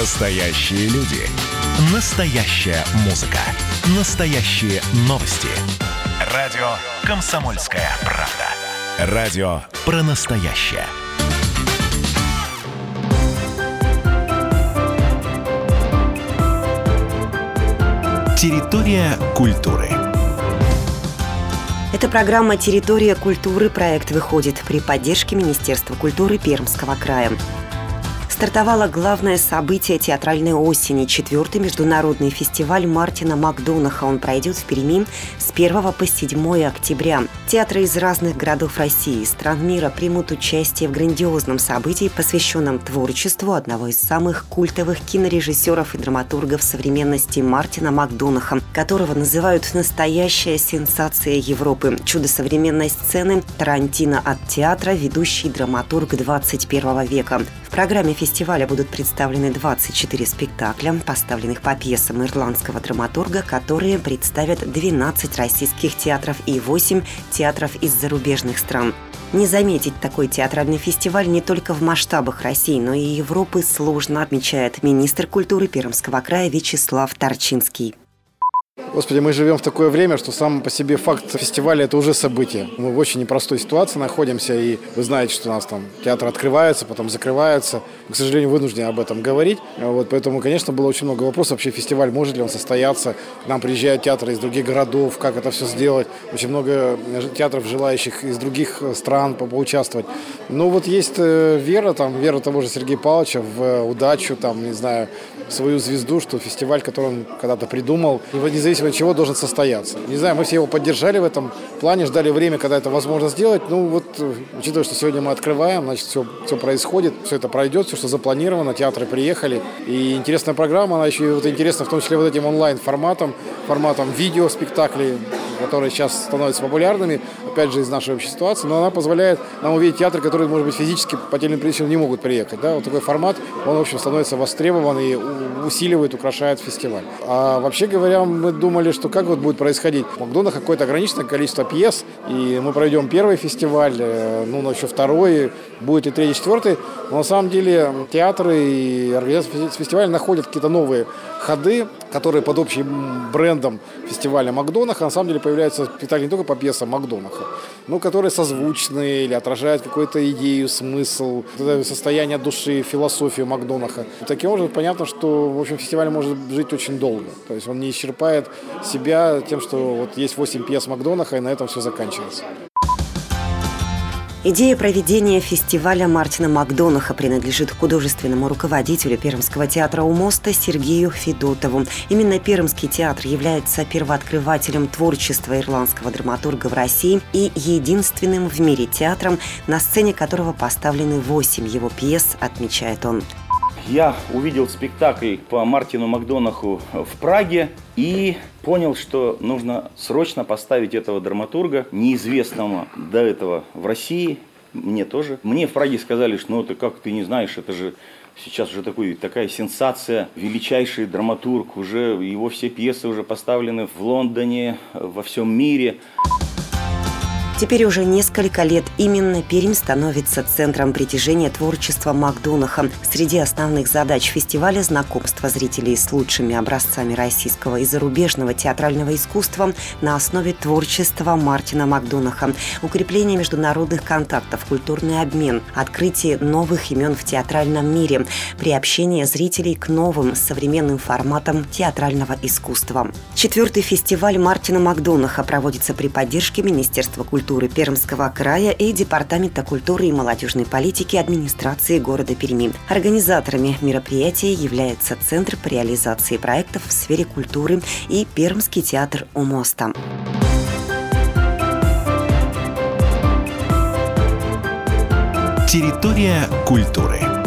Настоящие люди. Настоящая музыка. Настоящие новости. Радио «Комсомольская правда». Радио про настоящее. Территория культуры. Это программа «Территория культуры». Проект выходит при поддержке Министерства культуры Пермского края стартовало главное событие театральной осени – четвертый международный фестиваль Мартина Макдонаха. Он пройдет в Перми с 1 по 7 октября. Театры из разных городов России и стран мира примут участие в грандиозном событии, посвященном творчеству одного из самых культовых кинорежиссеров и драматургов современности Мартина Макдонаха, которого называют настоящая сенсация Европы, чудо современной сцены, Тарантино от театра, ведущий драматург 21 века. В программе фестиваля будут представлены 24 спектакля, поставленных по пьесам ирландского драматурга, которые представят 12 российских театров и 8 театров из зарубежных стран. Не заметить такой театральный фестиваль не только в масштабах России, но и Европы сложно, отмечает министр культуры Пермского края Вячеслав Торчинский. Господи, мы живем в такое время, что сам по себе факт фестиваля – это уже событие. Мы в очень непростой ситуации находимся, и вы знаете, что у нас там театр открывается, потом закрывается. Мы, к сожалению, вынуждены об этом говорить. Вот, поэтому, конечно, было очень много вопросов. Вообще фестиваль, может ли он состояться? К нам приезжают театры из других городов, как это все сделать. Очень много театров, желающих из других стран по поучаствовать. Ну вот есть э, вера, там, вера того же Сергея Павловича в удачу, там, не знаю, свою звезду, что фестиваль, который он когда-то придумал, независимо от чего должен состояться. Не знаю, мы все его поддержали в этом плане, ждали время, когда это возможно сделать. Ну вот, учитывая, что сегодня мы открываем, значит, все, все происходит, все это пройдет, все, что запланировано, театры приехали. И интересная программа, она еще вот интересна в том числе вот этим онлайн-форматом, форматом видео спектаклей, которые сейчас становятся популярными, опять же, из нашей общей ситуации, но она позволяет нам увидеть театры, которые, может быть, физически по тем или причинам не могут приехать. Да? Вот такой формат, он, в общем, становится востребован и усиливает, украшает фестиваль. А вообще говоря, мы думали, что как вот будет происходить. В Макдонах какое-то ограниченное количество пьес, и мы пройдем первый фестиваль, э, ну, еще второй, будет и третий, четвертый. Но на самом деле театры и организации фестиваля находят какие-то новые ходы, которые под общим брендом фестиваля Макдонаха на самом деле появляются спектакли не только по пьесам Макдонаха, но которые созвучны или отражают какую-то идею, смысл, состояние души, философию Макдонаха. Таким образом понятно, что в общем фестиваль может жить очень долго. То есть он не исчерпает себя тем, что вот есть 8 пьес Макдонаха, и на этом все заканчивается. Идея проведения фестиваля Мартина Макдонаха принадлежит художественному руководителю Пермского театра у моста Сергею Федотову. Именно Пермский театр является первооткрывателем творчества ирландского драматурга в России и единственным в мире театром, на сцене которого поставлены восемь его пьес, отмечает он. Я увидел спектакль по Мартину Макдонаху в Праге и понял, что нужно срочно поставить этого драматурга, неизвестного до этого в России, мне тоже. Мне в Праге сказали, что ну это как ты не знаешь, это же сейчас уже такой, такая сенсация, величайший драматург, уже его все пьесы уже поставлены в Лондоне, во всем мире. Теперь уже несколько лет именно Пермь становится центром притяжения творчества Макдонаха. Среди основных задач фестиваля – знакомство зрителей с лучшими образцами российского и зарубежного театрального искусства на основе творчества Мартина Макдонаха, укрепление международных контактов, культурный обмен, открытие новых имен в театральном мире, приобщение зрителей к новым современным форматам театрального искусства. Четвертый фестиваль Мартина Макдонаха проводится при поддержке Министерства культуры культуры Пермского края и Департамента культуры и молодежной политики администрации города Перми. Организаторами мероприятия является Центр по реализации проектов в сфере культуры и Пермский театр у моста. Территория культуры.